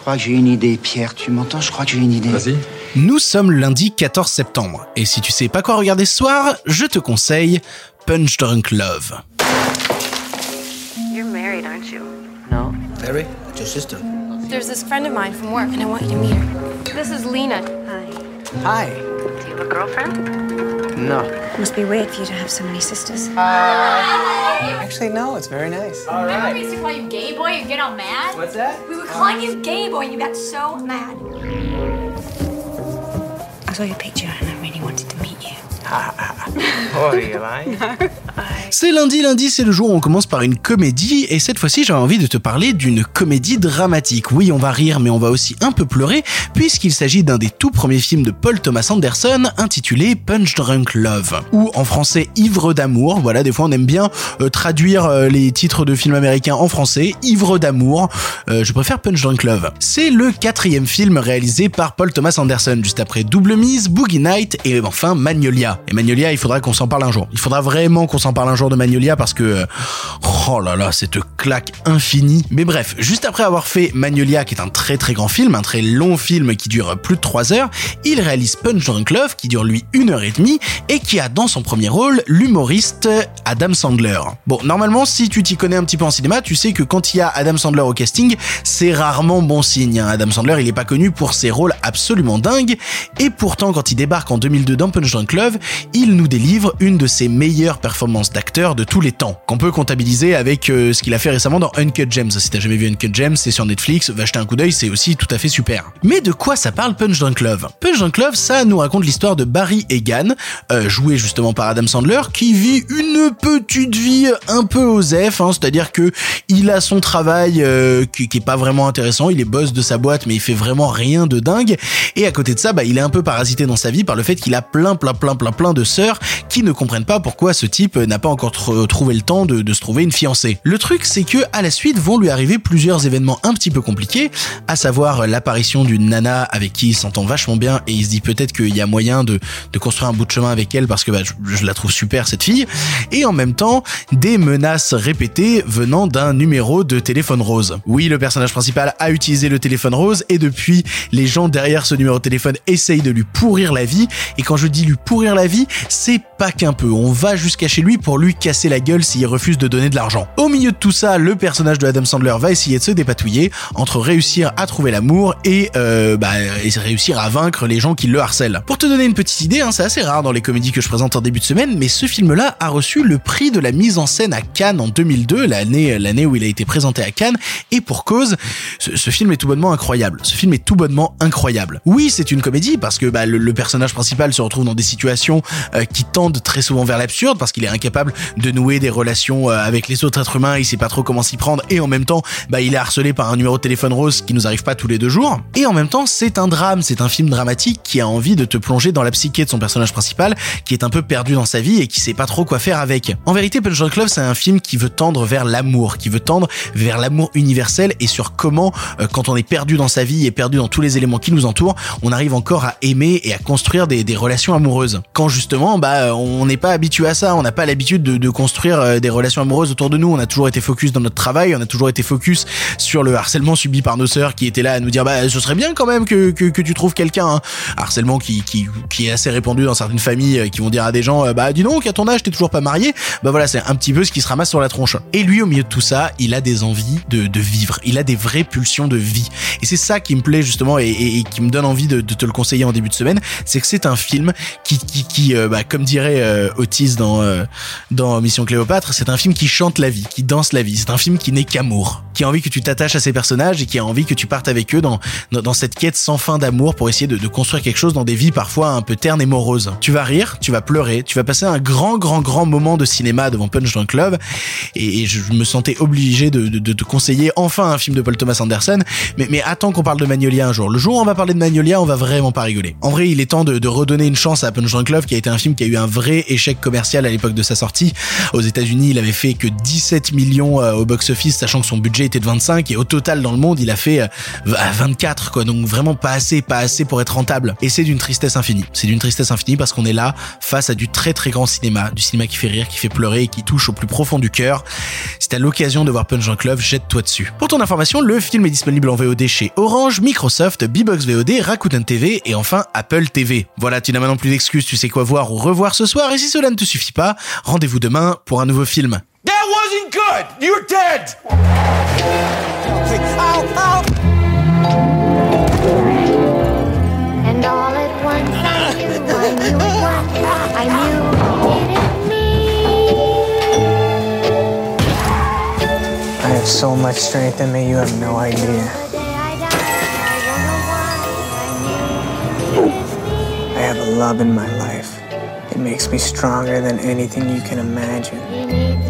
crois que j'ai une idée, Pierre. Tu m'entends? Je crois que j'ai une idée. Vas-y. Nous sommes lundi 14 septembre, et si tu sais pas quoi regarder ce soir, je te conseille Punch Drunk Love. You're married, aren't you? No. Mary, that's your sister. There's this friend of mine from work, and I want you to meet her. This is Lena. Hi. Hi. Do you have a girlfriend? No. Must be weird for you to have so many sisters. Actually, no, it's very nice. Remember we used to call you gay boy and get all mad? What's that? We were calling you gay boy and you got so mad. I saw your picture, and I really wanted to meet you. Oh, are you lying? C'est lundi, lundi, c'est le jour où on commence par une comédie, et cette fois-ci j'avais envie de te parler d'une comédie dramatique. Oui, on va rire, mais on va aussi un peu pleurer, puisqu'il s'agit d'un des tout premiers films de Paul Thomas Anderson, intitulé Punch Drunk Love, ou en français Ivre d'amour. Voilà, des fois on aime bien euh, traduire euh, les titres de films américains en français, Ivre d'amour. Euh, je préfère Punch Drunk Love. C'est le quatrième film réalisé par Paul Thomas Anderson, juste après Double Mise, Boogie Night et enfin Magnolia. Et Magnolia, il faudra qu'on s'en parle un jour. Il faudra vraiment qu'on s'en parle un jour de Magnolia parce que euh, oh là là, cette claque infinie. Mais bref, juste après avoir fait Magnolia, qui est un très très grand film, un très long film qui dure plus de 3 heures, il réalise Punch Drunk Love qui dure lui une heure et demie et qui a dans son premier rôle l'humoriste Adam Sandler. Bon, normalement, si tu t'y connais un petit peu en cinéma, tu sais que quand il y a Adam Sandler au casting, c'est rarement bon signe. hein. Adam Sandler, il est pas connu pour ses rôles absolument dingues et pourtant, quand il débarque en 2002 dans Punch Drunk Love, il nous délivre une de ses meilleures performances d'acteur de tous les temps, qu'on peut comptabiliser avec euh, ce qu'il a fait récemment dans Uncut Gems. Si t'as jamais vu Uncut Gems, c'est sur Netflix, va jeter un coup d'œil, c'est aussi tout à fait super. Mais de quoi ça parle Punch Drunk Love? Punch Drunk Love, ça nous raconte l'histoire de Barry Egan, euh, joué justement par Adam Sandler, qui vit une petite vie un peu osef, hein, c'est-à-dire que il a son travail euh, qui, qui est pas vraiment intéressant, il est boss de sa boîte, mais il fait vraiment rien de dingue, et à côté de ça, bah, il est un peu parasité dans sa vie par le fait qu'il a plein, plein, plein, plein, plein de sœurs qui ne comprennent pas pourquoi ce type n'a pas encore tr- trouvé le temps de, de se trouver une fiancée. Le truc, c'est que à la suite vont lui arriver plusieurs événements un petit peu compliqués, à savoir l'apparition d'une nana avec qui il s'entend vachement bien et il se dit peut-être qu'il y a moyen de, de construire un bout de chemin avec elle parce que bah, je, je la trouve super cette fille, et en même temps des menaces répétées venant d'un numéro de téléphone rose. Oui, le personnage principal a utilisé le téléphone rose et depuis les gens derrière ce numéro de téléphone essayent de lui pourrir la vie et quand je dis lui pourrir la vie, c'est pas qu'un peu, on va jusqu'à chez lui pour lui casser la gueule s'il refuse de donner de l'argent. Au milieu de tout ça, le personnage de Adam Sandler va essayer de se dépatouiller entre réussir à trouver l'amour et, euh, bah, réussir à vaincre les gens qui le harcèlent. Pour te donner une petite idée, hein, c'est assez rare dans les comédies que je présente en début de semaine, mais ce film-là a reçu le prix de la mise en scène à Cannes en 2002, l'année où il a été présenté à Cannes, et pour cause, ce, film est tout bonnement incroyable. Ce film est tout bonnement incroyable. Oui, c'est une comédie parce que bah, le, le personnage principal se retrouve dans des situations euh, qui tendent très souvent vers l'absurde parce qu'il est incapable de nouer des relations euh, avec les autres êtres humains, il sait pas trop comment s'y prendre et en même temps, bah, il est harcelé par un numéro de téléphone rose qui nous arrive pas tous les deux jours. Et en même temps, c'est un drame, c'est un film dramatique qui a envie de te plonger dans la psyché de son personnage principal qui est un peu perdu dans sa vie et qui sait pas trop quoi faire avec. En vérité, Punch Love, c'est un film qui veut tendre vers l'amour, qui veut tendre vers l'amour universel et sur comment, euh, quand on est perdu dans sa vie et perdu dans tous les éléments qui nous entourent, on arrive encore à aimer et à construire des, des relations amoureuses. Quand justement, bah, on n'est pas habitué à ça, on n'a pas l'habitude de, de construire euh, des relations amoureuses autour de nous. On a toujours été focus dans notre travail, on a toujours été focus sur le harcèlement subi par nos sœurs qui étaient là à nous dire, bah, ce serait bien quand même que, que, que tu trouves quelqu'un. Hein. Harcèlement qui, qui, qui est assez répandu dans certaines familles euh, qui vont dire à des gens, euh, bah, dis donc, à ton âge, t'es toujours pas marié. Bah voilà, c'est un petit peu ce qui se ramasse sur la tronche. Et lui, au milieu de tout ça, il a des envies de, de vivre. Il a des vraies pulsions de vie. Et c'est ça qui me plaît justement et, et- et qui me donne envie de, de te le conseiller en début de semaine, c'est que c'est un film qui, qui, qui bah, comme dirait euh, Otis dans euh, dans Mission Cléopâtre, c'est un film qui chante la vie, qui danse la vie. C'est un film qui n'est qu'amour, qui a envie que tu t'attaches à ces personnages et qui a envie que tu partes avec eux dans dans, cette quête sans fin d'amour pour essayer de, construire quelque chose dans des vies parfois un peu ternes et moroses. Tu vas rire, tu vas pleurer, tu vas passer un grand grand grand moment de cinéma devant Punch Drunk Love et, je me sentais obligé de, de, te conseiller enfin un film de Paul Thomas Anderson. Mais, mais attends qu'on parle de Magnolia un jour. Le jour où on va parler de Magnolia, on va vraiment pas rigoler. En vrai, il est temps de, de redonner une chance à Punch Drunk Love, qui a été un film qui a eu un vrai échec commercial à l'époque de sa sortie sortie. Aux États-Unis, il avait fait que 17 millions euh, au box-office, sachant que son budget de 25 et au total dans le monde, il a fait euh, 24 quoi. Donc vraiment pas assez, pas assez pour être rentable. Et c'est d'une tristesse infinie. C'est d'une tristesse infinie parce qu'on est là face à du très très grand cinéma, du cinéma qui fait rire, qui fait pleurer et qui touche au plus profond du cœur. Si t'as l'occasion de voir Punch Drunk Love, jette-toi dessus. Pour ton information, le film est disponible en VOD chez Orange, Microsoft, Bbox VOD, Rakuten TV et enfin Apple TV. Voilà, tu n'as maintenant plus d'excuses, tu sais quoi voir ou revoir ce soir et si cela ne te suffit pas, rendez-vous demain pour un nouveau film. That wasn't good! You're dead! And all at once I knew, I knew at once, I knew it is me. I have so much strength in me, you have no idea. I die, I don't know why, I knew it is me. I have a love in my life. It makes me stronger than anything you can imagine. He needs me